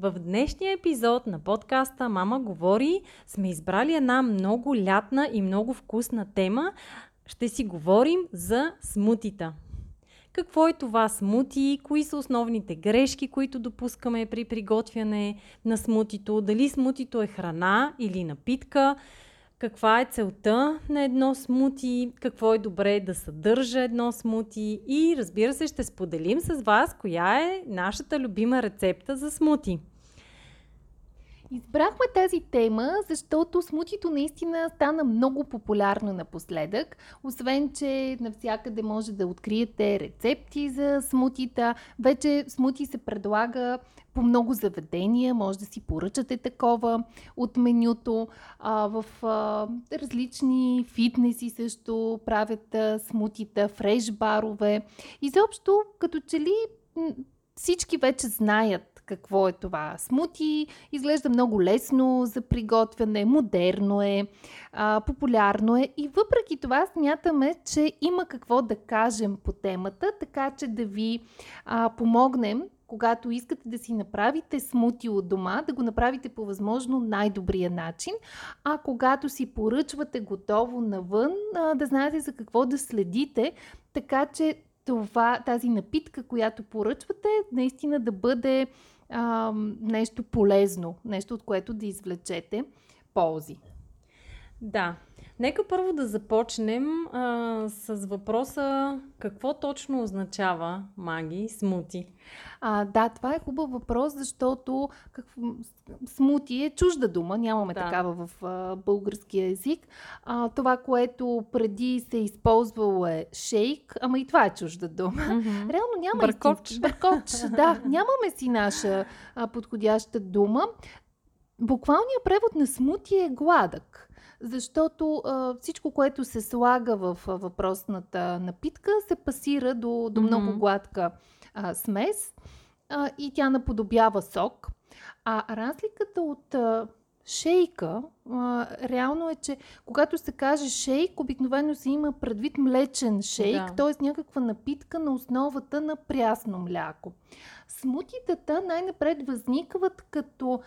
В днешния епизод на подкаста Мама говори сме избрали една много лятна и много вкусна тема. Ще си говорим за смутита. Какво е това смути? Кои са основните грешки, които допускаме при приготвяне на смутито? Дали смутито е храна или напитка? Каква е целта на едно смути, какво е добре да съдържа едно смути и разбира се ще споделим с вас коя е нашата любима рецепта за смути. Избрахме тази тема, защото смутито наистина стана много популярно напоследък. Освен, че навсякъде може да откриете рецепти за смутита. Вече смути се предлага по много заведения, може да си поръчате такова от менюто. А, в а, различни фитнеси също правят а, смутита, фреш барове. Изобщо, като че ли всички вече знаят какво е това? Смути. Изглежда много лесно за приготвяне, модерно е, а, популярно е. И въпреки това смятаме, че има какво да кажем по темата, така че да ви а, помогнем когато искате да си направите смути от дома, да го направите по възможно най-добрия начин, а когато си поръчвате готово навън, да знаете за какво да следите, така че това, тази напитка, която поръчвате, наистина да бъде а, нещо полезно, нещо от което да извлечете ползи. Да. Нека първо да започнем а, с въпроса какво точно означава маги, смути? А, да, това е хубав въпрос, защото как, смути е чужда дума, нямаме да. такава в а, българския език. А, това, което преди се използвало е шейк, ама и това е чужда дума. Mm-hmm. Реално няма Бъркоч. Истин... Бъркоч, да. Нямаме си наша а, подходяща дума. Буквалният превод на смути е гладък защото а, всичко, което се слага в а, въпросната напитка, се пасира до, до mm-hmm. много гладка а, смес а, и тя наподобява сок. А разликата от а, шейка, а, реално е, че когато се каже шейк, обикновено се има предвид млечен шейк, да. т.е. някаква напитка на основата на прясно мляко. Смутитата най-напред възникват като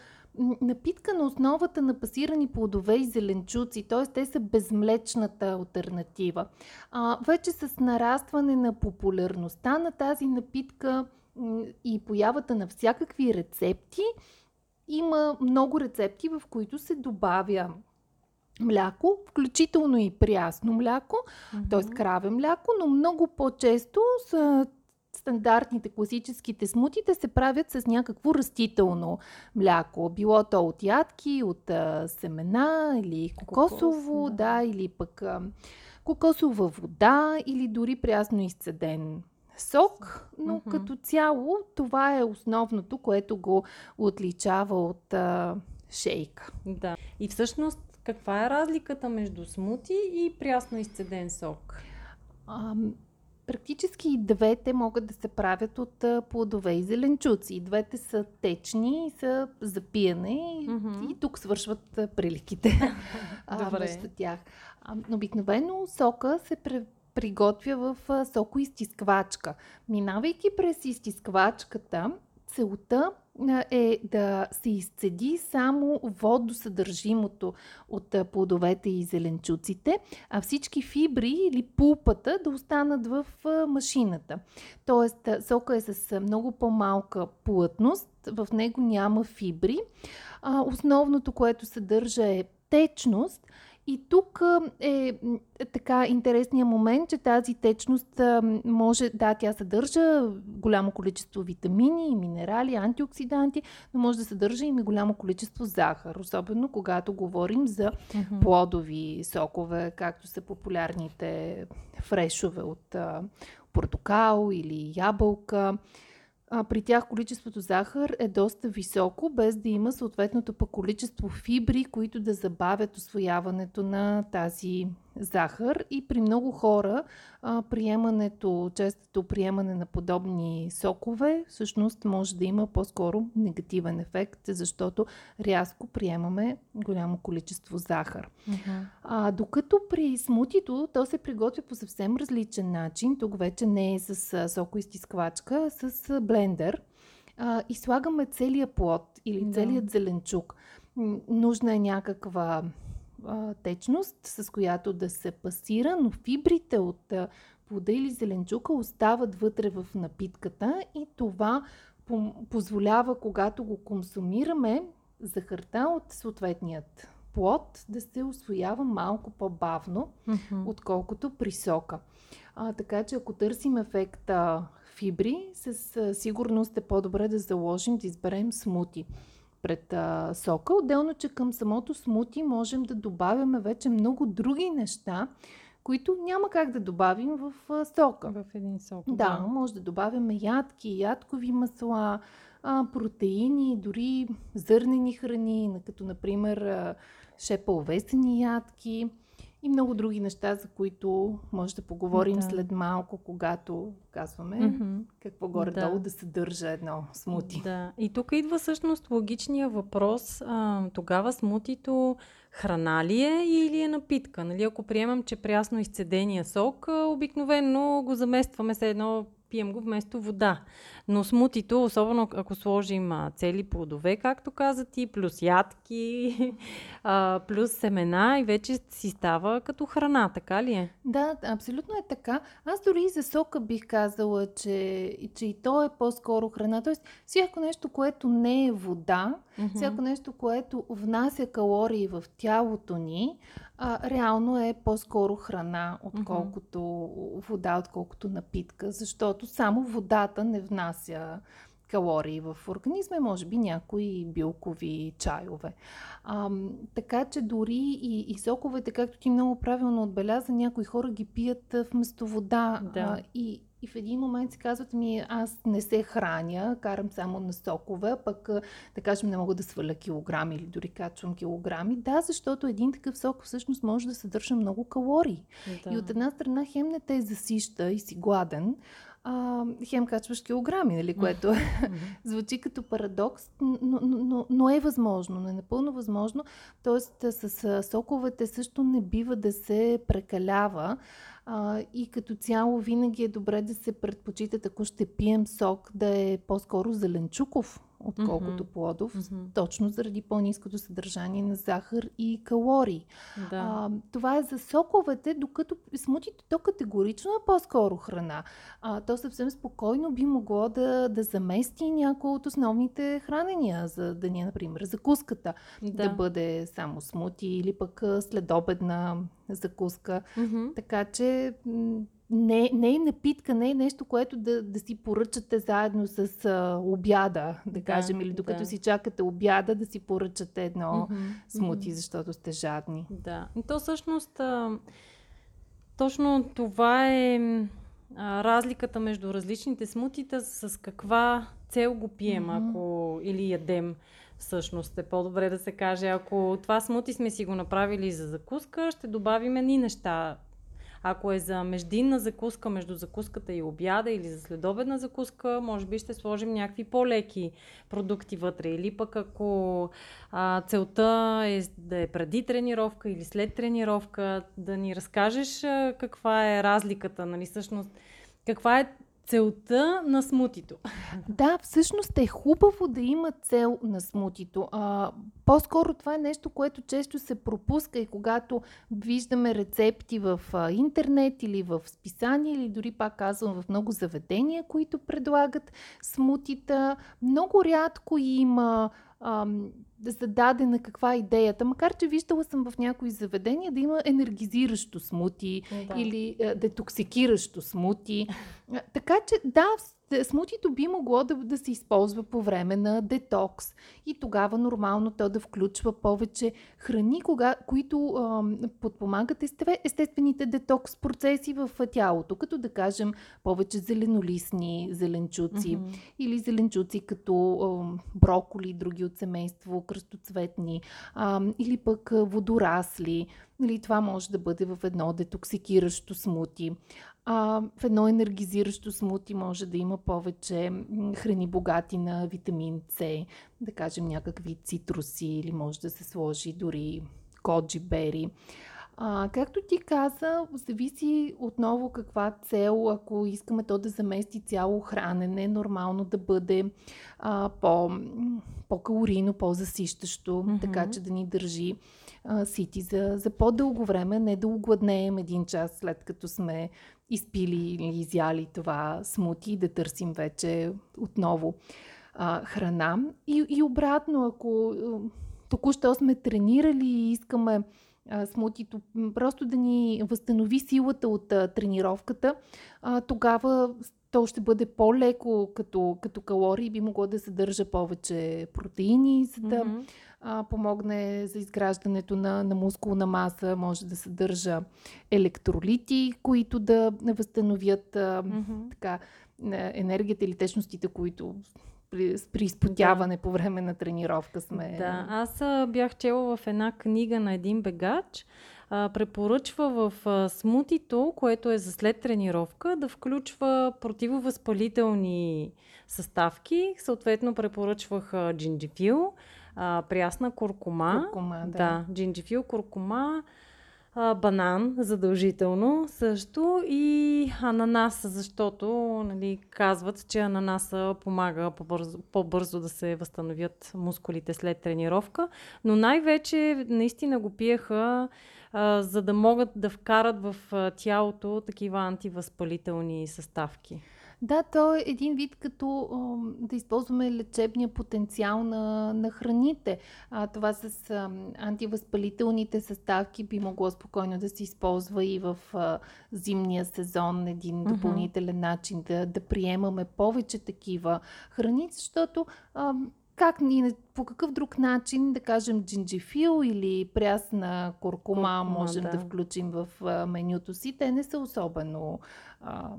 напитка на основата на пасирани плодове и зеленчуци, т.е. те са безмлечната альтернатива. А, вече с нарастване на популярността на тази напитка и появата на всякакви рецепти, има много рецепти, в които се добавя мляко, включително и прясно мляко, mm-hmm. т.е. краве мляко, но много по-често са стандартните, класическите смутите се правят с някакво растително мляко. Било то от ядки, от а, семена или кокосово, Кокос, да. да, или пък а, кокосова вода или дори прясно изцеден сок, но mm-hmm. като цяло това е основното, което го отличава от а, шейка. Да. И всъщност каква е разликата между смути и прясно изцеден сок? Практически и двете могат да се правят от плодове и зеленчуци. И двете са течни и са за пиене. Mm-hmm. И тук свършват приликите между тях. Обикновено сока се приготвя в сокоизтисквачка. Минавайки през изтисквачката, целта е да се изцеди само водосъдържимото от плодовете и зеленчуците, а всички фибри или пулпата да останат в машината. Тоест, сока е с много по-малка плътност, в него няма фибри. Основното, което съдържа е течност – и тук е, така интересният момент, че тази течност може, да, тя съдържа голямо количество витамини, минерали, антиоксиданти, но може да съдържа и голямо количество захар, особено когато говорим за mm-hmm. плодови сокове, както са популярните фрешове от портокал или ябълка. А, при тях количеството захар е доста високо, без да има съответното по количество фибри, които да забавят освояването на тази захар. И при много хора а, приемането, честото приемане на подобни сокове всъщност може да има по-скоро негативен ефект, защото рязко приемаме голямо количество захар. Uh-huh. А, докато при смутито то се приготвя по съвсем различен начин. Тук вече не е с сокоизтисквачка, а с блендер. А, и слагаме целият плод или целият да. зеленчук. Нужна е някаква а, течност, с която да се пасира, но фибрите от а, плода или зеленчука остават вътре в напитката и това позволява, когато го консумираме, захарта от съответният плод да се освоява малко по-бавно, mm-hmm. отколкото при сока. А, така че ако търсим ефекта фибри, със сигурност е по-добре да заложим да изберем смути пред а, сока. Отделно, че към самото смути можем да добавяме вече много други неща, които няма как да добавим в а, сока. В един сок. Да, да, може да добавяме ядки, ядкови масла, а, протеини, дори зърнени храни, като например шепа-овесени ядки и много други неща, за които може да поговорим да. след малко, когато казваме mm-hmm. какво горе-долу да. да съдържа едно смути. Да. И тук идва всъщност логичния въпрос. А, тогава смутито храна ли е или е напитка? Нали, ако приемам, че прясно изцедения сок, обикновено го заместваме с едно пием го вместо вода. Но смутито, особено ако сложим а, цели плодове, както каза ти, плюс ядки, а, плюс семена и вече си става като храна, така ли е? Да, абсолютно е така. Аз дори и за сока бих казала, че, че и то е по-скоро храна. Тоест, всяко нещо, което не е вода, mm-hmm. всяко нещо, което внася калории в тялото ни, а, реално е по-скоро храна, отколкото mm-hmm. вода, отколкото напитка, защото само водата не внася калории в организма, може би някои билкови чайове. А, така че дори и, и соковете, както ти много правилно отбеляза, някои хора ги пият вместо вода. Да. А, и, и в един момент си казват ми, аз не се храня, карам само на сокове, пък да кажем не мога да сваля килограми или дори качвам килограми. Да, защото един такъв сок всъщност може да съдържа много калории. Да. И от една страна хем не те засища и си гладен, а, хем качваш килограми, нали, което звучи като парадокс, но, но, но, но е възможно, но е напълно възможно. Тоест с соковете също не бива да се прекалява. А, и като цяло винаги е добре да се предпочитат, ако ще пием сок, да е по-скоро зеленчуков, отколкото mm-hmm. плодов, mm-hmm. точно заради по-низкото съдържание на захар и калории. Да. А, това е за соковете, докато смутито то категорично е по-скоро храна. А, то съвсем спокойно би могло да, да замести някои от основните хранения за деня, например, закуската. Да. да бъде само смути или пък следобедна закуска. Mm-hmm. Така че не, не е напитка, не е нещо, което да, да си поръчате заедно с а, обяда, да, да кажем, или докато да. си чакате обяда, да си поръчате едно mm-hmm. смути, защото сте жадни. Да. И то всъщност а, точно това е а, разликата между различните смутита с каква цел го пием, mm-hmm. ако или ядем всъщност е по-добре да се каже. Ако това смути сме си го направили за закуска, ще добавим ни неща ако е за междинна закуска, между закуската и обяда или за следобедна закуска, може би ще сложим някакви по-леки продукти вътре. Или пък ако а, целта е да е преди тренировка или след тренировка, да ни разкажеш а, каква е разликата, нали, всъщност каква е целта на смутито. Да, всъщност е хубаво да има цел на смутито. А, по-скоро това е нещо, което често се пропуска и когато виждаме рецепти в интернет или в списания, или дори пак казвам в много заведения, които предлагат смутита. Много рядко има ам, зададена каква е идеята. Макар, че виждала съм в някои заведения да има енергизиращо смути да. или а, детоксикиращо смути. така че да, смутито би могло да, да се използва по време на детокс и тогава нормално то да включва повече храни, кога, които а, подпомагат естествените детокс процеси в тялото, като да кажем повече зеленолистни зеленчуци mm-hmm. или зеленчуци като а, броколи, други от семейство, кръстоцветни а, или пък водорасли. Нали, това може да бъде в едно детоксикиращо смути. А, в едно енергизиращо смути може да има повече храни богати на витамин С, да кажем някакви цитруси или може да се сложи дори коджи бери. А, както ти каза, зависи отново каква цел, ако искаме то да замести цяло хранене, нормално да бъде а, по, по-калорийно, по-засищащо, mm-hmm. така че да ни държи а, сити за, за по-дълго време, не да огладнеем един час след като сме изпили или изяли това смути и да търсим вече отново а, храна. И, и обратно, ако току-що сме тренирали и искаме смутито просто да ни възстанови силата от а, тренировката, а, тогава то ще бъде по-леко като, като калории, би могло да съдържа повече протеини, за да mm-hmm а, помогне за изграждането на, на мускулна маса, може да съдържа електролити, които да възстановят а, mm-hmm. така, енергията или течностите, които при, при изпотяване да. по време на тренировка сме. Да, аз бях чела в една книга на един бегач, а, препоръчва в а, смутито, което е за след тренировка, да включва противовъзпалителни съставки. Съответно препоръчвах а, джинджифил, а, прясна куркума. Куркума, да. да джинджифил, куркума, а, банан задължително също и ананас, защото нали, казват, че ананаса помага по-бързо, по-бързо да се възстановят мускулите след тренировка, но най-вече наистина го пиеха а, за да могат да вкарат в тялото такива антивъзпалителни съставки. Да, то е един вид като да използваме лечебния потенциал на, на храните. А, това с а, антивъзпалителните съставки би могло спокойно да се използва и в а, зимния сезон, един допълнителен mm-hmm. начин да, да приемаме повече такива храни, защото а, как ни, по какъв друг начин, да кажем, джинджифил или прясна куркума, куркума можем да. да включим в менюто си, те не са особено а,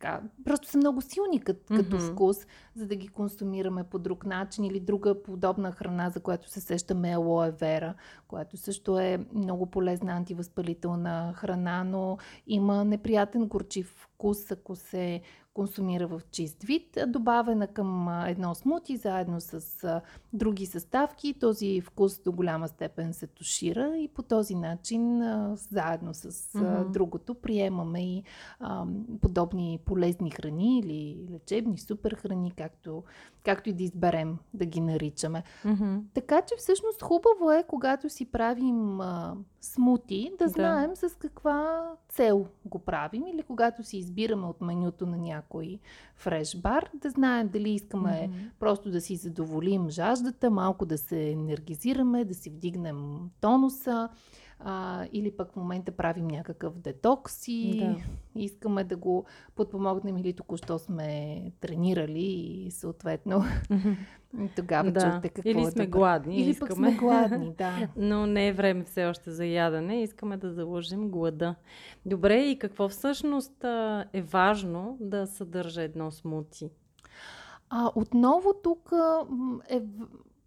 така, просто са много силни като, mm-hmm. като вкус, за да ги консумираме по друг начин или друга подобна храна, за която се сещаме алоe вера, която също е много полезна антивъзпалителна храна, но има неприятен горчив вкус, ако се консумира в чист вид, добавена към едно смути, заедно с други съставки. Този вкус до голяма степен се тушира и по този начин, заедно с mm-hmm. другото, приемаме и а, подобни полезни храни или лечебни супер храни, както, както и да изберем да ги наричаме. Mm-hmm. Така че всъщност хубаво е, когато си правим а, смути, да, да знаем с каква цел го правим или когато си избираме от менюто на някой фреш бар, да знаем дали искаме mm-hmm. просто да си задоволим жаждата, малко да се енергизираме, да си вдигнем тонуса, а, или пък в момента правим някакъв детокс и да. искаме да го подпомогнем или току-що сме тренирали и съответно тогава да. чухте какво Или сме е гладни. Или искаме. пък сме гладни, да. Но не е време все още за ядене, искаме да заложим глада. Добре, и какво всъщност е важно да съдържа едно смути? А, отново тук е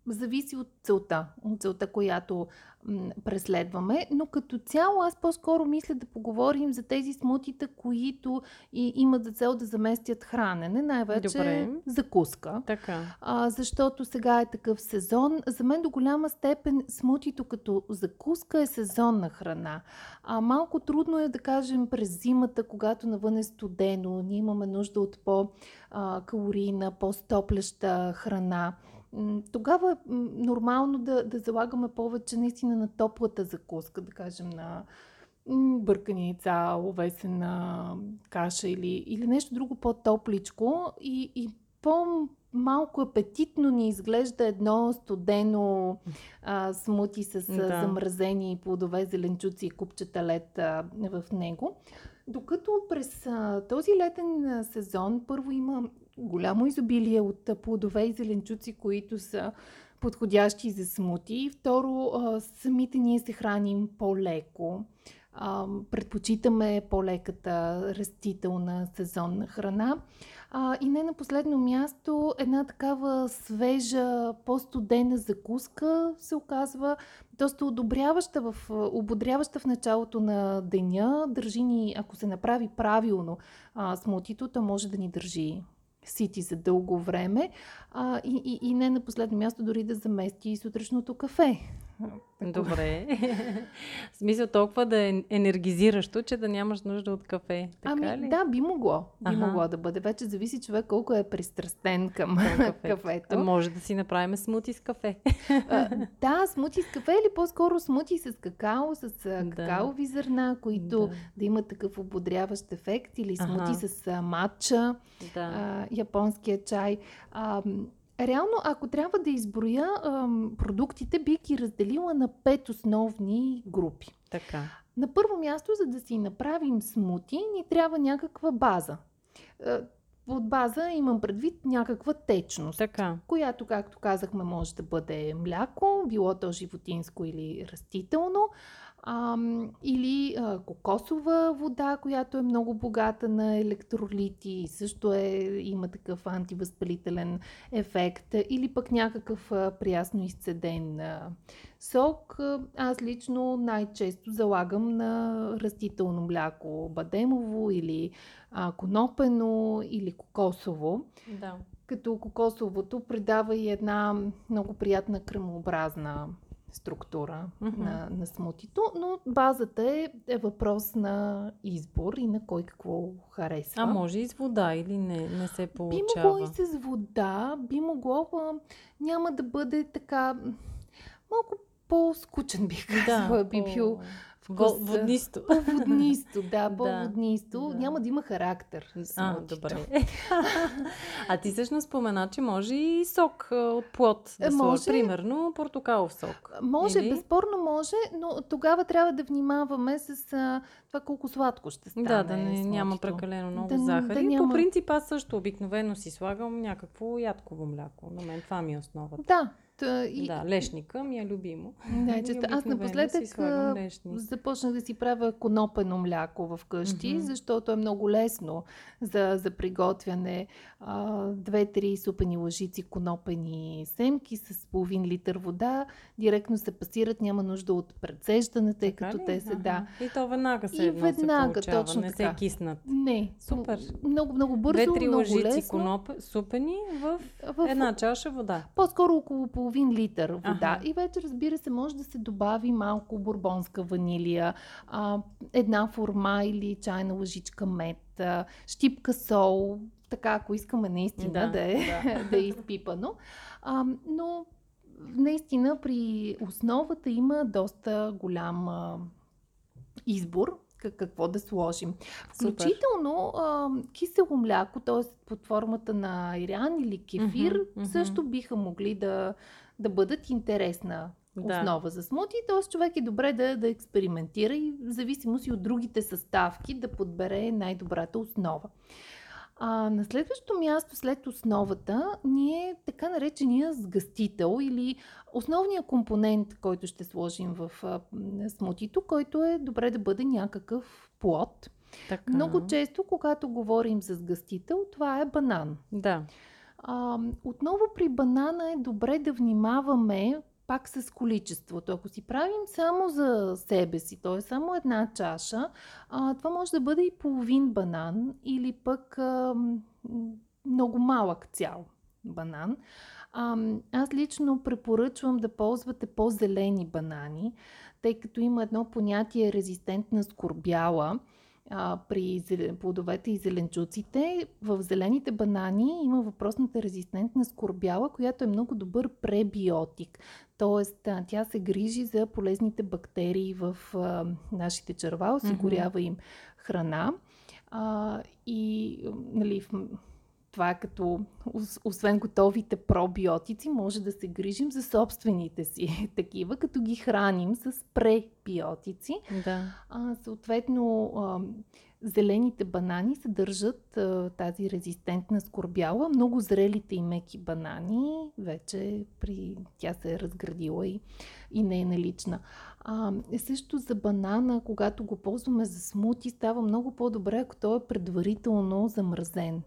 зависи от целта, от целта, която м, преследваме, но като цяло аз по-скоро мисля да поговорим за тези смутита, които и, имат за цел да заместят хранене, най-вече Добре. закуска. Така. А, защото сега е такъв сезон. За мен до голяма степен смутито като закуска е сезонна храна. А малко трудно е да кажем през зимата, когато навън е студено, ние имаме нужда от по-калорийна, по-стопляща храна тогава е нормално да, да залагаме повече наистина на топлата закуска, да кажем на бъркани яйца, овесена каша или, или нещо друго по-топличко и, и по- малко апетитно ни изглежда едно студено а, смути с да. замразени плодове, зеленчуци и купчета лед а, в него. Докато през а, този летен сезон първо има голямо изобилие от плодове и зеленчуци, които са подходящи за смути. Второ, самите ние се храним по-леко. Предпочитаме по-леката растителна сезонна храна. И не на последно място, една такава свежа, по-студена закуска се оказва доста одобряваща, в, ободряваща в началото на деня. Държи ни, ако се направи правилно а, смутито, то може да ни държи сити за дълго време а, и, и, и не на последно място дори да замести сутрешното кафе. Добре. В смисъл толкова да е енергизиращо, че да нямаш нужда от кафе. Така ами, ли? да, би могло. Би ага. могло да бъде. Вече зависи човек колко е пристрастен към кафето. кафето. Може да си направим смути с кафе. а, да, смути с кафе или по-скоро смути с какао, с какаови да. зърна, които да. да имат такъв ободряващ ефект или смути ага. с матча, да. а, японския чай. А, Реално, ако трябва да изброя ам, продуктите, бих ги разделила на пет основни групи. Така. На първо място, за да си направим смути, ни трябва някаква база. От база имам предвид някаква течност, така. която, както казахме, може да бъде мляко, било то животинско или растително а, или а, кокосова вода, която е много богата на електролити също е, има такъв антивъзпалителен ефект, или пък някакъв а, приясно изцеден а, сок. Аз лично най-често залагам на растително мляко, бадемово или а, конопено или кокосово. Да. Като кокосовото придава и една много приятна кремообразна структура mm-hmm. на, на смутито, но базата е, е въпрос на избор и на кой какво харесва. А може и с вода или не, не се получава? Би могло и с вода, би могло, а, няма да бъде така малко по-скучен бих казала, да, би бил Вкус, воднисто. По-воднисто, да, по-воднисто. Да. Няма да има характер. А, добре. а ти всъщност спомена, че може и сок от плод да може, примерно портокалов сок. Може, Или? безспорно може, но тогава трябва да внимаваме с а, това колко сладко ще стане. Да, да не, няма прекалено много да, захар. Да няма... По принцип аз също обикновено си слагам някакво ядково мляко. На мен това ми е основата. Да, и... Да, лешника ми е любимо. Да, често. Аз напоследък започнах да си правя конопено мляко в къщи, mm-hmm. защото е много лесно за, за приготвяне. Две-три супени лъжици конопени семки с половин литър вода директно се пасират, няма нужда от предсеждане, тъй като ли? те се да. И то веднага се И веднага, се получава, точно не така. се киснат. Не. Супер. Много, много бързо, Две-три много лъжици лесно. коноп, супени в, в една чаша вода. По-скоро около половин литър вода. Ага. И вече, разбира се, може да се добави малко бурбонска ванилия, а, една форма или чайна лъжичка мед, а, щипка сол, така, ако искаме наистина да, да, е, да. да е изпипано. А, но наистина при основата има доста голям а, избор какво да сложим. Включително а, кисело мляко, т.е. под формата на ириан или кефир, mm-hmm, също биха могли да, да бъдат интересна да. основа за смути. Т.е. човек е добре да, да експериментира и в зависимост и от другите съставки да подбере най-добрата основа. А, на следващото място, след основата, ни е така наречения сгъстител или основния компонент, който ще сложим в а, смутито, който е добре да бъде някакъв плод. Така. Много често, когато говорим за сгъстител, това е банан. Да. А, отново при банана е добре да внимаваме пак с количеството. Ако си правим само за себе си, т.е. само една чаша, а, това може да бъде и половин банан или пък а, много малък цял банан. А, аз лично препоръчвам да ползвате по-зелени банани, тъй като има едно понятие резистентна скорбяла – а, при плодовете и зеленчуците. В зелените банани има въпросната резистентна скорбяла, която е много добър пребиотик. Тоест, тя се грижи за полезните бактерии в а, нашите черва, осигурява им храна. А, и нали, в, това е като, освен готовите пробиотици, може да се грижим за собствените си такива, като ги храним с пребиотици. Да. А, съответно, а, зелените банани съдържат а, тази резистентна скорбяла. Много зрелите и меки банани вече при тя се е разградила и, и не е налична. А, също за банана, когато го ползваме за смути, става много по-добре, ако той е предварително замразен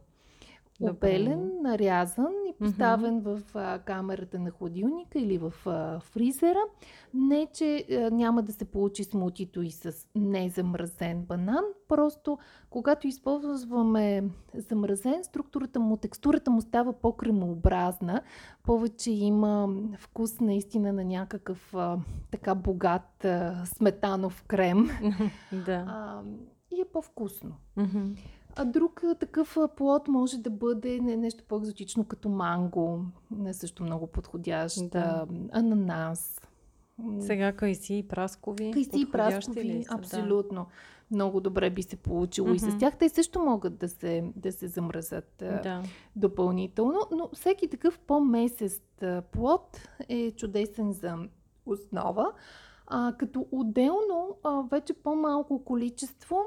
обелен, нарязан и поставен mm-hmm. в а, камерата на хладилника или в а, фризера. Не, че а, няма да се получи смутито и с незамразен банан, просто когато използваме замразен, структурата му, текстурата му става по-кремообразна, повече има вкус наистина на някакъв а, така богат а, сметанов крем. да. А, и е по-вкусно. Mm-hmm. А друг такъв плод може да бъде не, нещо по-екзотично, като манго, не също много подходящ, да. ананас. Сега кайси и праскови. Кайси и праскови, абсолютно. Да. Много добре би се получило mm-hmm. и с тях. Те също могат да се, да се замръзат да. допълнително, но всеки такъв по-месест плод е чудесен за основа. А, като отделно, а, вече по-малко количество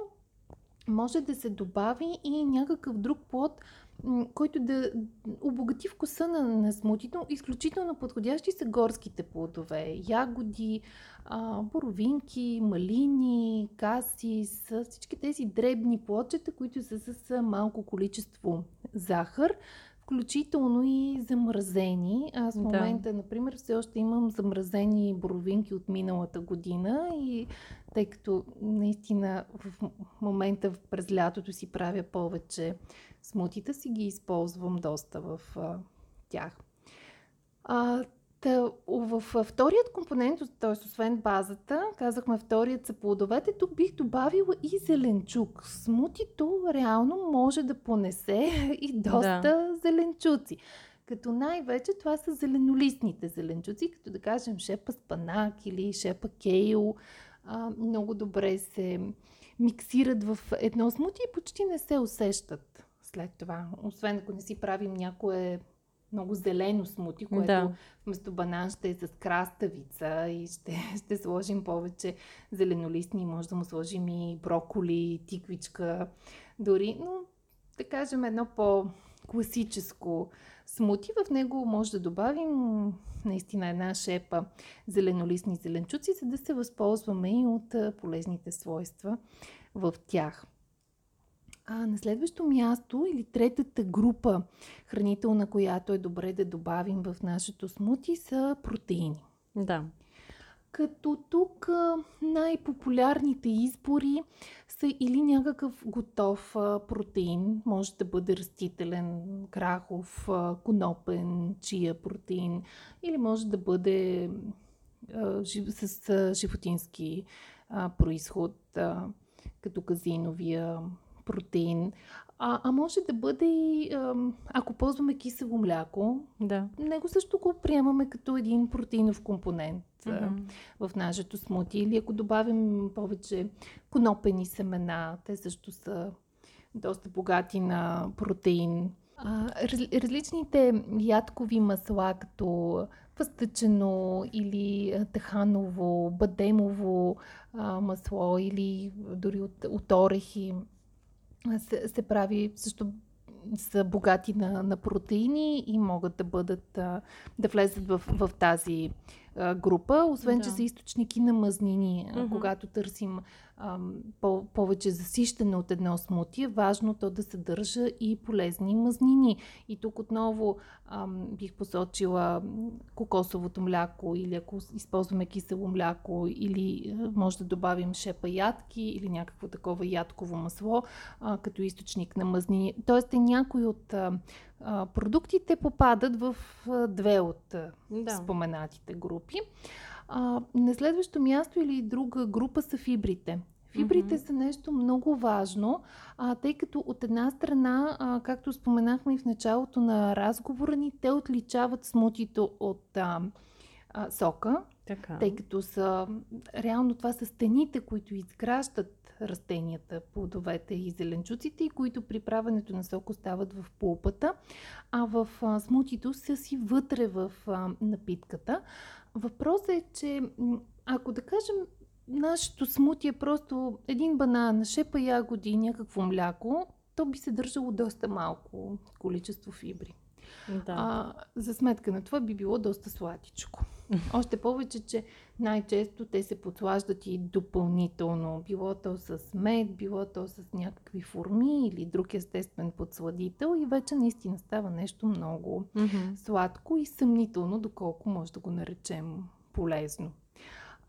може да се добави и някакъв друг плод, който да обогати вкуса на, на смутито. Изключително подходящи са горските плодове. Ягоди, а, боровинки, малини, каси, с всички тези дребни плодчета, които са с малко количество захар включително и замразени. Аз в момента, да. например, все още имам замразени боровинки от миналата година и тъй като наистина в момента през лятото си правя повече смутита, си ги използвам доста в а, тях. А, Та, в вторият компонент, т.е. освен базата, казахме вторият са плодовете, тук бих добавила и зеленчук. Смутито реално може да понесе и доста да. зеленчуци. Като най-вече това са зеленолистните зеленчуци, като да кажем шепа спанак или шепа кейл. А, много добре се миксират в едно смути и почти не се усещат след това. Освен ако не си правим някое много зелено смути, което да. вместо банан ще е с краставица и ще, ще сложим повече зеленолистни, може да му сложим и броколи, тиквичка, дори, но да кажем едно по-класическо смути. В него може да добавим наистина една шепа зеленолистни зеленчуци, за да се възползваме и от полезните свойства в тях. А на следващо място или третата група хранителна, която е добре да добавим в нашето смути, са протеини. Да. Като тук най-популярните избори са или някакъв готов протеин, може да бъде растителен, крахов, конопен, чия протеин, или може да бъде с животински происход, като казиновия протеин. А, а може да бъде и, ако ползваме кисело мляко, да. него също го приемаме като един протеинов компонент mm-hmm. в нашето смути. Или ако добавим повече конопени семена, те също са доста богати на протеин. А, раз, различните ядкови масла, като въстъчено или таханово, бадемово а, масло или дори от, от орехи, се, се прави също са богати на, на протеини и могат да бъдат да влезат в, в тази група, освен да. че са източники на мъзнини. Mm-hmm. Когато търсим по- повече засищане от едно смути, е важно то да съдържа и полезни мазнини. И тук отново ам, бих посочила кокосовото мляко или ако използваме кисело мляко или може да добавим шепа ядки или някакво такова ядково масло а, като източник на мазнини. Тоест е някои от а, а, продуктите попадат в а, две от а, да. споменатите групи. А, на следващо място или друга група са фибрите. Фибрите mm-hmm. са нещо много важно, а, тъй като от една страна, а, както споменахме и в началото на разговора ни, те отличават смутито от а, а, сока. Така. Тъй като са, реално това са стените, които изграждат растенията, плодовете и зеленчуците, и които при правенето на сок остават в пулпата, а в а, смутито са си вътре в а, напитката. Въпросът е, че ако да кажем нашето смути е просто един банан, шепа ягоди и някакво мляко, то би се държало доста малко количество фибри. Да. А, за сметка на това би било доста сладичко. Още повече, че най-често те се подслаждат и допълнително. Било то с мед, било то с някакви форми или друг естествен подсладител и вече наистина става нещо много Мгм. сладко и съмнително, доколко може да го наречем полезно.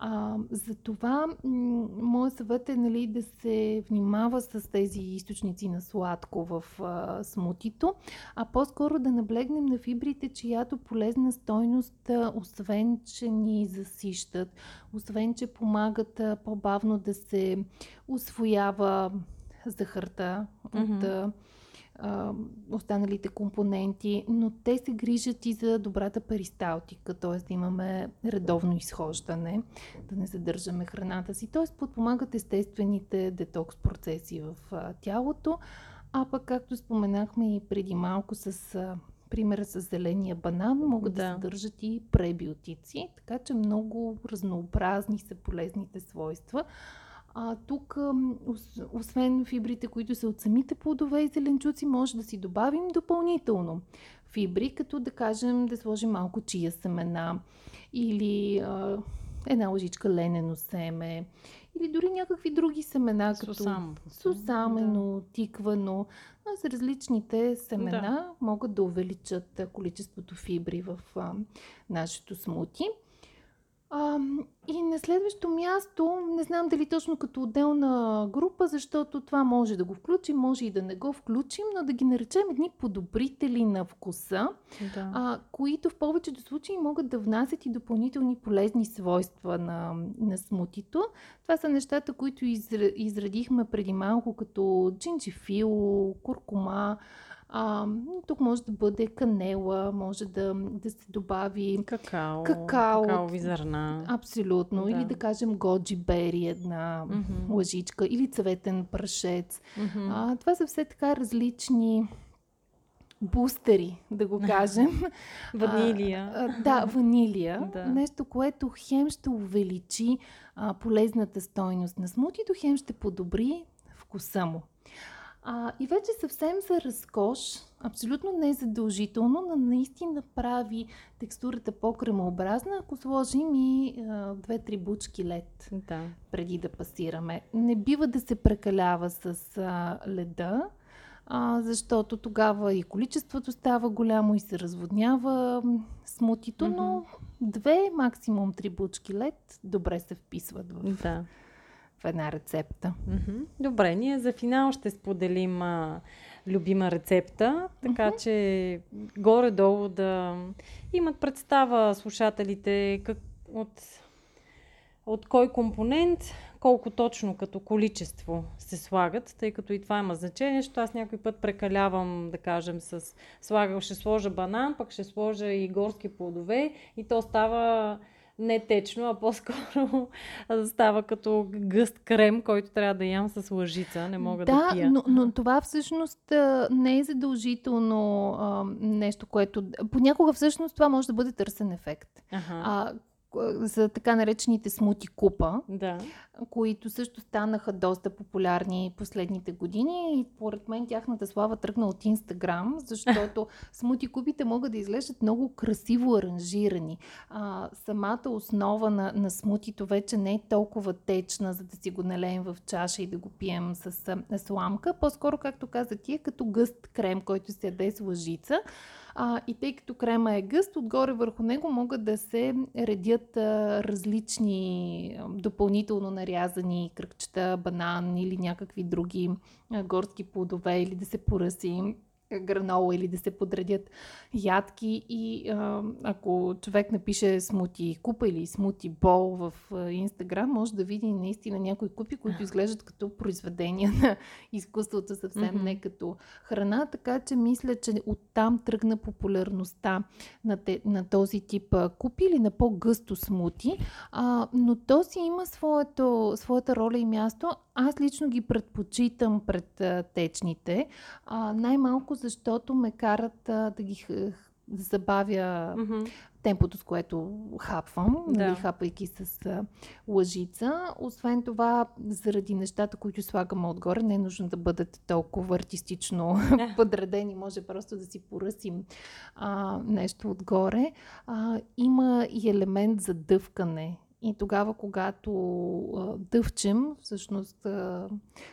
А, затова моят съвет е нали, да се внимава с тези източници на сладко в а, смутито, а по-скоро да наблегнем на фибрите, чиято полезна стойност, а, освен че ни засищат, освен че помагат а, по-бавно да се освоява захарта Мгм. от а, останалите компоненти, но те се грижат и за добрата перисталтика, т.е. да имаме редовно изхождане, да не задържаме храната си, т.е. подпомагат естествените детокс процеси в а, тялото, а пък както споменахме и преди малко с а, примера с зеления банан, могат да, Да. да съдържат и пребиотици, така че много разнообразни са полезните свойства. А тук, освен фибрите, които са от самите плодове и зеленчуци, може да си добавим допълнително фибри, като да кажем да сложим малко чия семена или а, една лъжичка ленено семе или дори някакви други семена, като Сусам. сусамено, тиквано. А с различните семена Да. могат да увеличат количеството фибри в а, нашето смути. А, и на следващо място, не знам дали точно като отделна група, защото това може да го включим, може и да не го включим, но да ги наречем едни подобрители на вкуса, Да. а, които в повечето случаи могат да внасят и допълнителни полезни свойства на, на смутито. Това са нещата, които изр... изредихме преди малко, като джинджифил, куркума. А, тук може да бъде канела, може да, да се добави Какао. какао. Какаови зърна. абсолютно. Да. Или да кажем годжи бери, една Мгм. лъжичка, или цветен прашец. Мгм. А, това са все така различни бустери, да го кажем. Ванилия. А, а, да, ванилия. Да. Нещо, което хем ще увеличи а, полезната стойност на смутито, хем ще подобри вкуса му. А, и вече съвсем за разкош, абсолютно не е задължително, но наистина прави текстурата по-кремообразна, ако сложим и а, две-три бучки лед Да. преди да пасираме. Не бива да се прекалява с а, леда, а, защото тогава и количеството става голямо и се разводнява смутито, Мгм. но две, максимум три бучки лед добре се вписват в, Да. В една рецепта. Добре, ние за финал ще споделим а, любима рецепта, така че горе-долу да имат представа слушателите как, от, от кой компонент, колко точно като количество се слагат, тъй като и това има значение, защото аз някой път прекалявам, да кажем, с слага, ще сложа банан, пък ще сложа и горски плодове и то става не течно, а по-скоро става като гъст крем, който трябва да ям с лъжица. Не мога да, да, пия. но, но това всъщност не е задължително а, нещо, което... Понякога всъщност това може да бъде търсен ефект. Ага. А, за така наречените смути купа, Да. които също станаха доста популярни последните години и поред мен тяхната слава тръгна от Инстаграм, защото смути кубите могат да изглеждат много красиво аранжирани. А, самата основа на, на смутито вече не е толкова течна, за да си го налеем в чаша и да го пием с а, сламка. По-скоро, както каза ти, е като гъст крем, който се яде с лъжица. А, и тъй като крема е гъст, отгоре върху него могат да се редят а, различни допълнително нарязани кръгчета, банан или някакви други а, горски плодове или да се поръси гранола или да се подредят ядки и а, ако човек напише смути купа или смути бол в Инстаграм, може да види наистина някои купи, които изглеждат като произведения на изкуството, съвсем mm-hmm. не като храна, така че мисля, че оттам тръгна популярността на, те, на този тип купи или на по-гъсто смути, а, но то си има своето, своята роля и място. Аз лично ги предпочитам пред а, течните, а, най-малко защото ме карат а, да ги забавя mm-hmm. темпото, с което хапвам, нали, да. нали, хапайки с а, лъжица. Освен това, заради нещата, които слагаме отгоре, не е нужно да бъдат толкова артистично yeah. подредени. Може просто да си поръсим а, нещо отгоре. А, има и елемент за дъвкане. И тогава, когато а, дъвчем, всъщност а,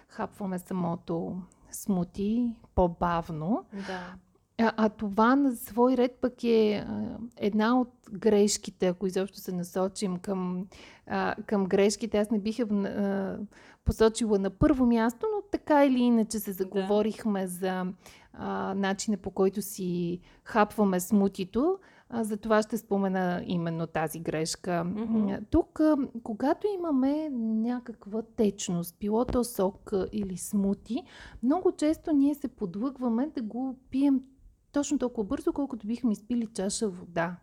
хапваме самото смути по-бавно. Да. А, а това на свой ред пък е а, една от грешките, ако изобщо се насочим към, а, към грешките. Аз не бих а, посочила на първо място, но така или иначе се заговорихме да. за а, начина по който си хапваме смутито. За това ще спомена именно тази грешка. Mm-hmm. Тук, когато имаме някаква течност, било то сок или смути, много често ние се подлъгваме да го пием точно толкова бързо, колкото бихме изпили чаша вода.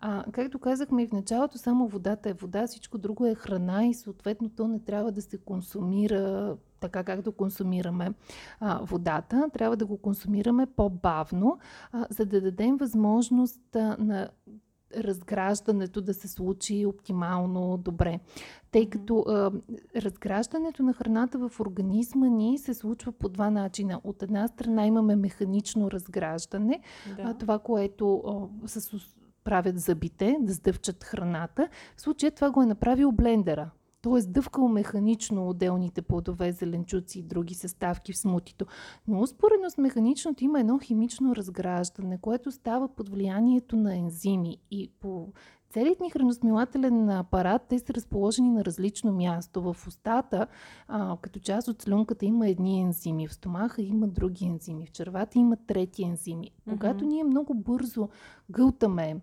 А, както казахме и в началото, само водата е вода, всичко друго е храна и съответно то не трябва да се консумира така както консумираме а, водата. Трябва да го консумираме по-бавно, а, за да дадем възможност а, на разграждането да се случи оптимално добре. Тъй като а, разграждането на храната в организма ни се случва по два начина. От една страна имаме механично разграждане, да. а, това, което а, с правят зъбите, да сдъвчат храната. В случая това го е направил блендера. Той е сдъвкал механично отделните плодове, зеленчуци и други съставки в смутито. Но успоредно с механичното има едно химично разграждане, което става под влиянието на ензими. И по целият ни храносмилателен апарат, те са разположени на различно място. В устата, а, като част от слюнката, има едни ензими, в стомаха има други ензими, в червата има трети ензими. Когато ние много бързо гълтаме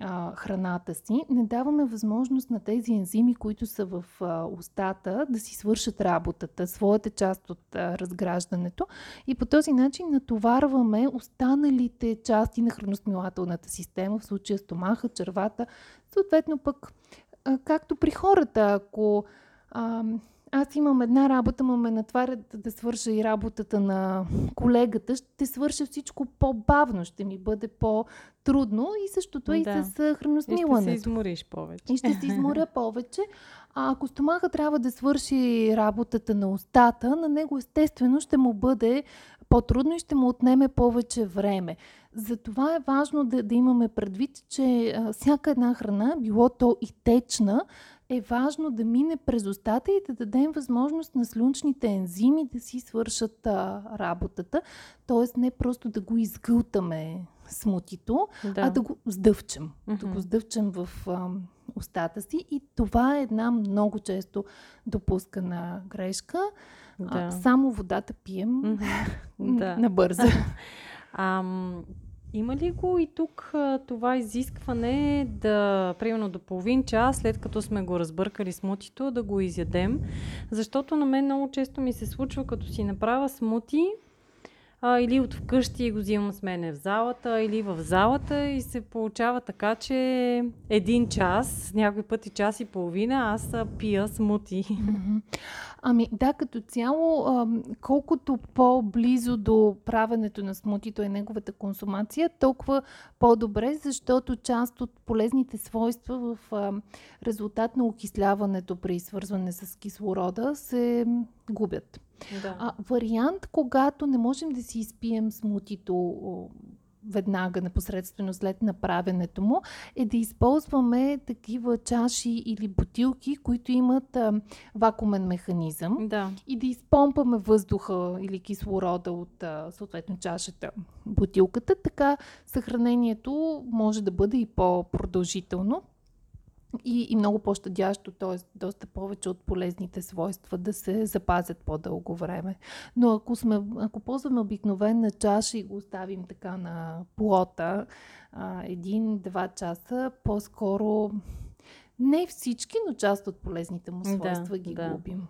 а, храната си, не даваме възможност на тези ензими, които са в а, устата, да си свършат работата, своята част от а, разграждането. И по този начин натоварваме останалите части на храносмилателната система, в случая стомаха, червата, съответно пък, а, както при хората, ако а, аз имам една работа, ма ме натварят да свърша и работата на колегата. Ще свърша всичко по-бавно, ще ми бъде по-трудно и същото да. и с храносмилането. И ще се измориш повече. И ще се изморя повече. А ако стомаха трябва да свърши работата на устата, на него естествено ще му бъде по-трудно и ще му отнеме повече време. Затова е важно да, да имаме предвид, че а, всяка една храна, било то и течна, е важно да мине през устата и да дадем възможност на слюнчните ензими да си свършат а, работата. Тоест не просто да го изгълтаме смутито, да. а да го сдъвчем. Mm-hmm. Да го сдъвчем в а, устата си. И това е една много често допускана грешка. Да. А, само водата пием mm-hmm. да. набързо. Ам, има ли го и тук това изискване да, примерно до половин час, след като сме го разбъркали смутито, да го изядем? Защото на мен много често ми се случва, като си направя смути, а, или от вкъщи го взимам с мене в залата, или в залата и се получава така, че един час, някой път и час и половина, аз пия смути. Ами да, като цяло, колкото по-близо до правенето на смутито е неговата консумация, толкова по-добре, защото част от полезните свойства в резултат на окисляването при свързване с кислорода се губят. Да. А, вариант, когато не можем да си изпием смутито веднага, непосредствено след направенето му, е да използваме такива чаши или бутилки, които имат а, вакуумен механизъм да. и да изпомпаме въздуха или кислорода от а, съответно чашата, бутилката. Така съхранението може да бъде и по-продължително. И, и много по-щадящо, т.е. доста повече от полезните свойства да се запазят по-дълго време. Но ако, сме, ако ползваме обикновена чаша и го оставим така на плота, един-два часа, по-скоро не всички, но част от полезните му свойства да, ги да. губим.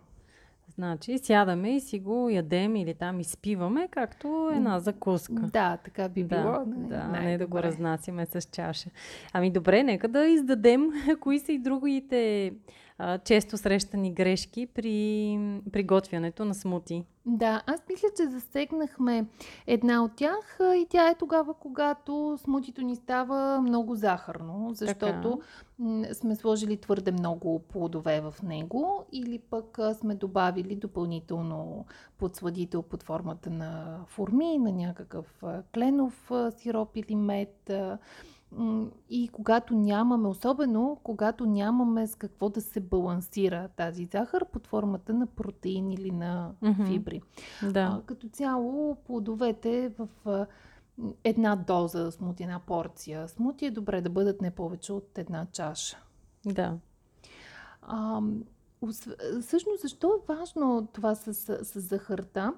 Значи сядаме и си го ядем или там изпиваме, както една закуска. Да, така би било. Да, не, да не да го разнасяме с чаша. Ами добре, нека да издадем кои са и другите а, често срещани грешки при приготвянето на смути. Да, аз мисля, че засегнахме една от тях и тя е тогава, когато смутито ни става много захарно, защото така. сме сложили твърде много плодове в него или пък сме добавили допълнително подсладител под формата на форми, на някакъв кленов сироп или мед и когато нямаме, особено когато нямаме с какво да се балансира тази захар под формата на протеин или на фибри. Да. А, като цяло плодовете в една доза смути, една порция смути е добре да бъдат не повече от една чаша. Да. А, всъщност, защо е важно това с, с захарта?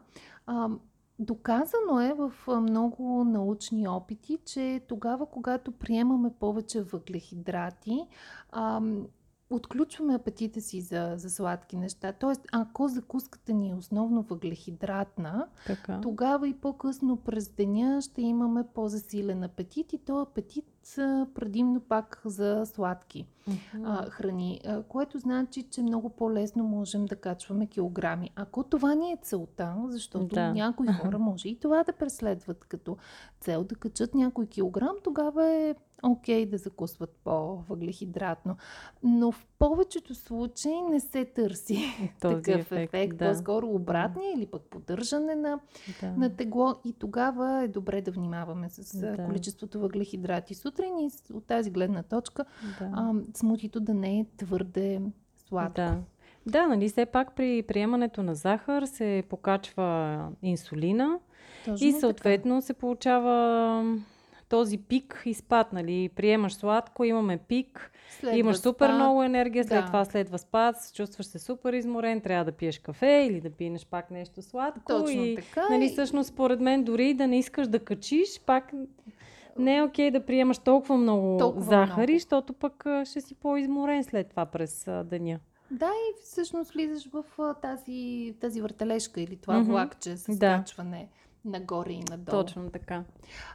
А, Доказано е в много научни опити, че тогава, когато приемаме повече въглехидрати, отключваме апетита си за, за сладки неща. Тоест, ако закуската ни е основно въглехидратна, така. тогава и по-късно през деня ще имаме по-засилен апетит и то апетит предимно пак за сладки а, храни, а, което значи, че много по-лесно можем да качваме килограми. Ако това ни е целта, защото да. някои хора може и това да преследват като цел да качат някой килограм, тогава е окей okay да закусват по-въглехидратно. Но в повечето случаи не се търси Този такъв ефект. ефект. Да. По-скоро обратния или пък поддържане на, да. на тегло. И тогава е добре да внимаваме с да. количеството въглехидрати сутрин и от тази гледна точка да. а, смутито да не е твърде сладко. Да. Да, нали, все пак при приемането на захар се покачва инсулина Точно и съответно така. се получава този пик и спад, нали? Приемаш сладко, имаме пик, следва имаш супер спад. много енергия, след да. това следва спад, чувстваш се супер изморен, трябва да пиеш кафе или да пинеш пак нещо сладко. Точно и, така. Нали, всъщност, според мен, дори да не искаш да качиш, пак не е окей okay да приемаш толкова много толкова захари, много. защото пък ще си по-изморен след това през деня. Да, и всъщност влизаш в тази, тази въртележка или това mm-hmm. влакче с да. Нагоре и надолу. Точно така.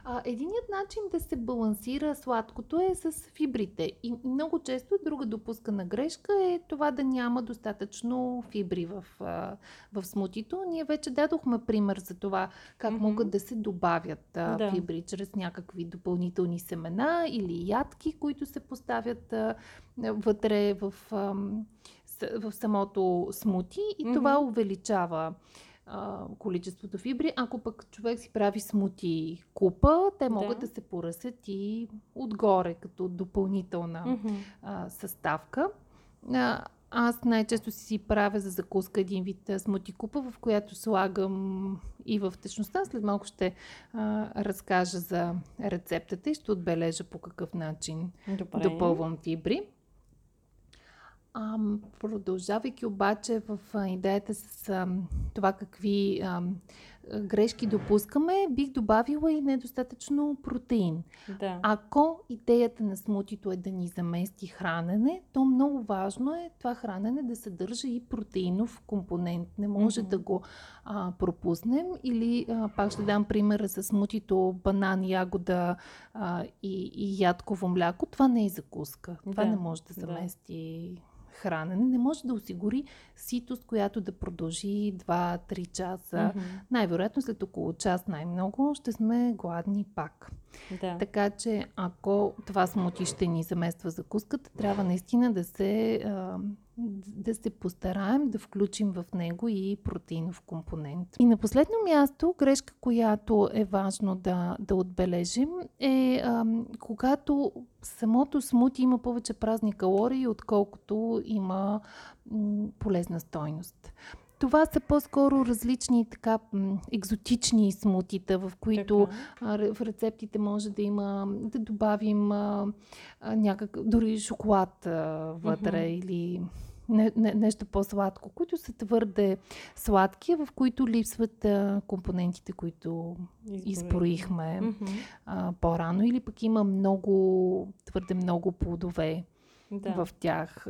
А, единият начин да се балансира сладкото е с фибрите. И много често друга допускана грешка е това да няма достатъчно фибри в, в смутито. Ние вече дадохме пример за това как mm-hmm. могат да се добавят а, да. фибри чрез някакви допълнителни семена или ядки, които се поставят а, вътре в, а, в самото смути и mm-hmm. това увеличава а, количеството фибри. Ако пък човек си прави смути купа, те могат да, да се поръсят и отгоре, като допълнителна mm-hmm. а, съставка. А, аз най-често си правя за закуска един вид смути купа, в която слагам и в течността. След малко ще а, разкажа за рецептата и ще отбележа по какъв начин Добре. допълвам фибри. А, продължавайки обаче в идеята с а, това какви а, грешки допускаме, бих добавила и недостатъчно протеин. Да. Ако идеята на смутито е да ни замести хранене, то много важно е това хранене да съдържа и протеинов компонент. Не може mm-hmm. да го а, пропуснем. Или а, пак ще дам примера с смутито банан, ягода а, и, и ядково мляко. Това не е закуска. Това да. не може да замести. Да хранене не може да осигури ситост, която да продължи 2-3 часа. Mm-hmm. Най-вероятно след около час най-много ще сме гладни пак. Да. Така че ако това смути ще ни замества закуската, трябва наистина да се да се постараем да включим в него и протеинов компонент. И на последно място, грешка, която е важно да, да отбележим, е когато самото смути има повече празни калории, отколкото има полезна стойност. това са по-скоро различни така екзотични смутита, в които а, в рецептите може да има, да добавим а, някак, дори шоколад а, вътре mm-hmm. или не, не, нещо по-сладко, които са твърде сладки, в които липсват а, компонентите, които изброихме mm-hmm. а, по-рано. Или пък има много, твърде много плодове да. в тях.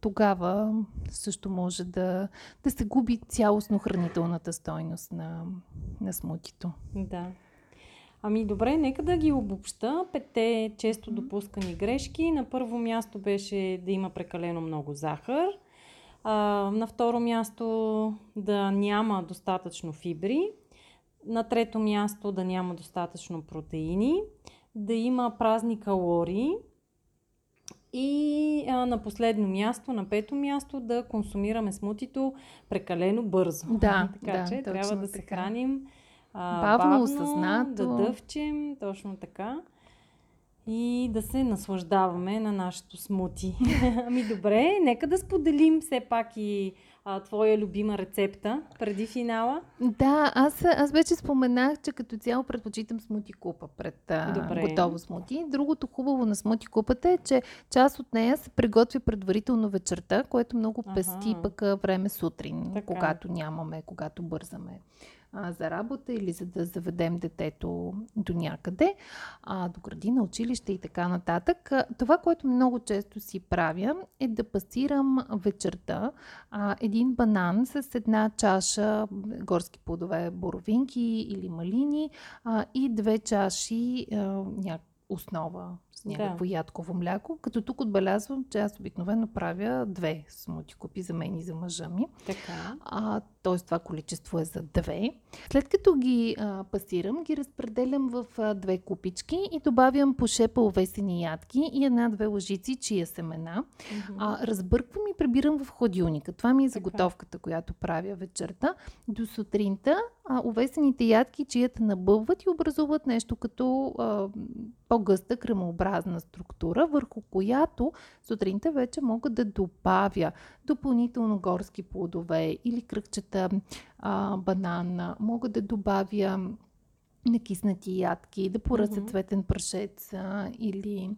Тогава също може да, да се губи цялостно хранителната стойност на, на смутито. Да. Ами добре, нека да ги обобща. Петте често допускани грешки. На първо място беше да има прекалено много захар. А, на второ място да няма достатъчно фибри. На трето място да няма достатъчно протеини. Да има празни калории. И а, на последно място, на пето място, да консумираме смутито прекалено бързо. Да, така да, че трябва да се храним а, бавно, бавно, осъзнато. Да дъвчем, точно така. И да се наслаждаваме на нашето смути. ами добре, нека да споделим все пак и а, твоя любима рецепта преди финала. Да, аз, аз вече споменах, че като цяло предпочитам смути купа пред а, готово смути. Другото хубаво на смути купата е, че част от нея се приготвя предварително вечерта, което много пести ага. пък време сутрин, така. когато нямаме, когато бързаме а, за работа или за да заведем детето до някъде, а, до градина, училище и така нататък. Това, което много често си правя, е да пасирам вечерта а, един банан с една чаша горски плодове, боровинки или малини а, и две чаши а, ня... основа някакво да. ядково мляко, като тук отбелязвам, че аз обикновено правя две смути купи за мен и за мъжа ми. Така. А, т.е. това количество е за две. След като ги а, пасирам, ги разпределям в а, две купички и добавям по шепа овесени ядки и една-две лъжици чия семена. Mm-hmm. А, разбърквам и прибирам в хладилника. Това ми е заготовката, която правя вечерта. До сутринта а, овесените ядки, чията набъват и образуват нещо като а, по-гъста кремообразна структура, върху която сутринта вече мога да добавя допълнително горски плодове или кръгчета а, банана. Мога да добавя накиснати ядки, да поръся mm-hmm. цветен прашец а, или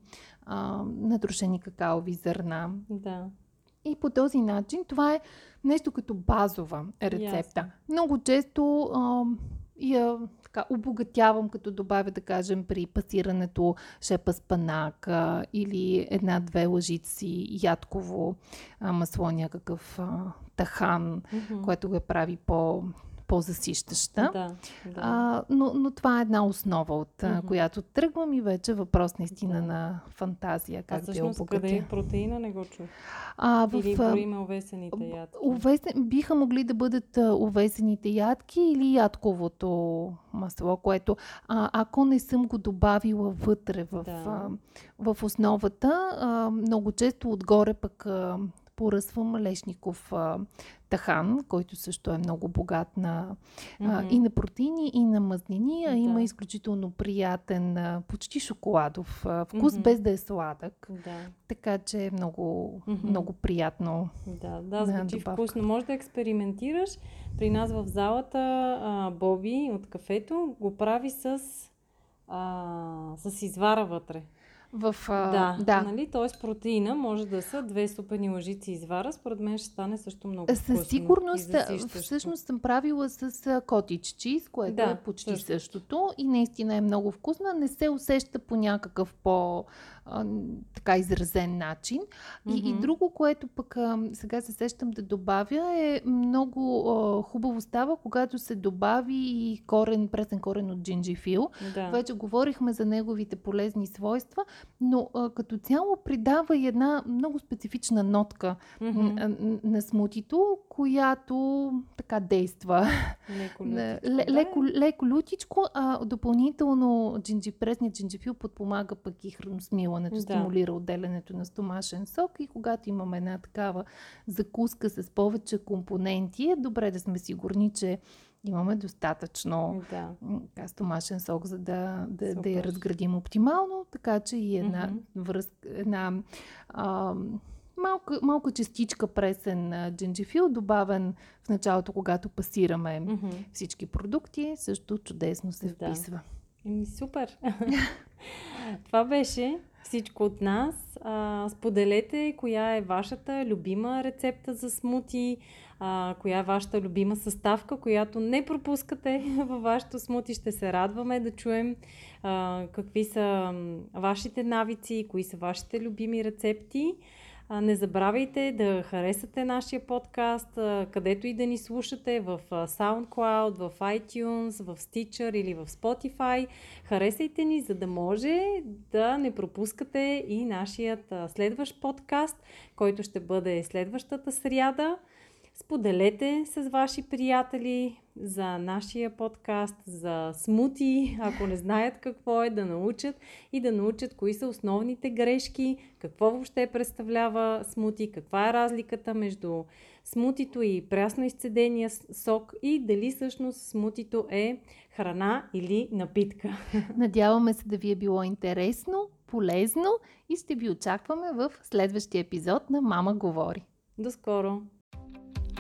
а, надрушени какаови зърна. Да. И по този начин това е нещо като базова рецепта. Yes. Много често а, я така, обогатявам, като добавя, да кажем, при пасирането шепа спанак или една-две лъжици ядково а, масло, някакъв а, тахан, mm-hmm. което го прави по по-засищаща. Да, да. А, но, но това е една основа, от mm-hmm. която тръгвам и вече въпрос наистина да. на фантазия, как да я обогатя. къде е протеина, не го чух. А, в, или броиме овесените ядки? Овесен, биха могли да бъдат овесените ядки или ядковото масло, което а, ако не съм го добавила вътре в, да. а, в основата, а, много често отгоре пък а, поръсвам лешников а, тахан, който също е много богат на, mm-hmm. а, и на протеини, и на мазнини, а да. има изключително приятен, а, почти шоколадов а, вкус, mm-hmm. без да е сладък. Да. Така че е много, mm-hmm. много приятно. Да, да, звучи да, вкусно. Може да експериментираш. При нас в залата а, Боби от кафето го прави с, а, с извара вътре. В, а, да, да. Нали? Тоест протеина може да са две супени лъжици извара. Според мен ще стане също много вкусно. Със сигурност, всъщност съм правила с котич чиз, което да, е почти също. същото и наистина е много вкусна. Не се усеща по някакъв по а, така изразен начин. И, mm-hmm. и друго, което пък а, сега се сещам да добавя е много а, хубаво става, когато се добави и корен, пресен корен от джинджифил. Да. Вече говорихме за неговите полезни свойства, но а, като цяло придава и една много специфична нотка mm-hmm. на, на смутито, която така действа. Леко лютичко, Л- леко, леко лютичко, а допълнително джинджи, пресният джинджифил подпомага пък и храносмилането, да. стимулира отделянето на стомашен сок и когато имаме една такава закуска с повече компоненти, е добре да сме сигурни, че имаме достатъчно да. стомашен сок, за да, да, да я разградим оптимално, така че и една mm-hmm. връзка, една а, малка, малка частичка пресен джинджифил, добавен в началото, когато пасираме Мгм. всички продукти, също чудесно се Да. вписва. Еми, супер! Това беше всичко от нас. А, споделете коя е вашата любима рецепта за смути, а, коя е вашата любима съставка, която не пропускате във вашето смути. Ще се радваме да чуем а, какви са вашите навици, кои са вашите любими рецепти. Не забравяйте да харесате нашия подкаст, където и да ни слушате, в SoundCloud, в iTunes, в Stitcher или в Spotify. Харесайте ни, за да може да не пропускате и нашият следващ подкаст, който ще бъде следващата сряда. Споделете с ваши приятели за нашия подкаст, за смути, ако не знаят какво е, да научат и да научат кои са основните грешки, какво въобще представлява смути, каква е разликата между смутито и прясно изцедения сок и дали всъщност смутито е храна или напитка. Надяваме се да ви е било интересно, полезно и ще ви очакваме в следващия епизод на Мама говори. До скоро!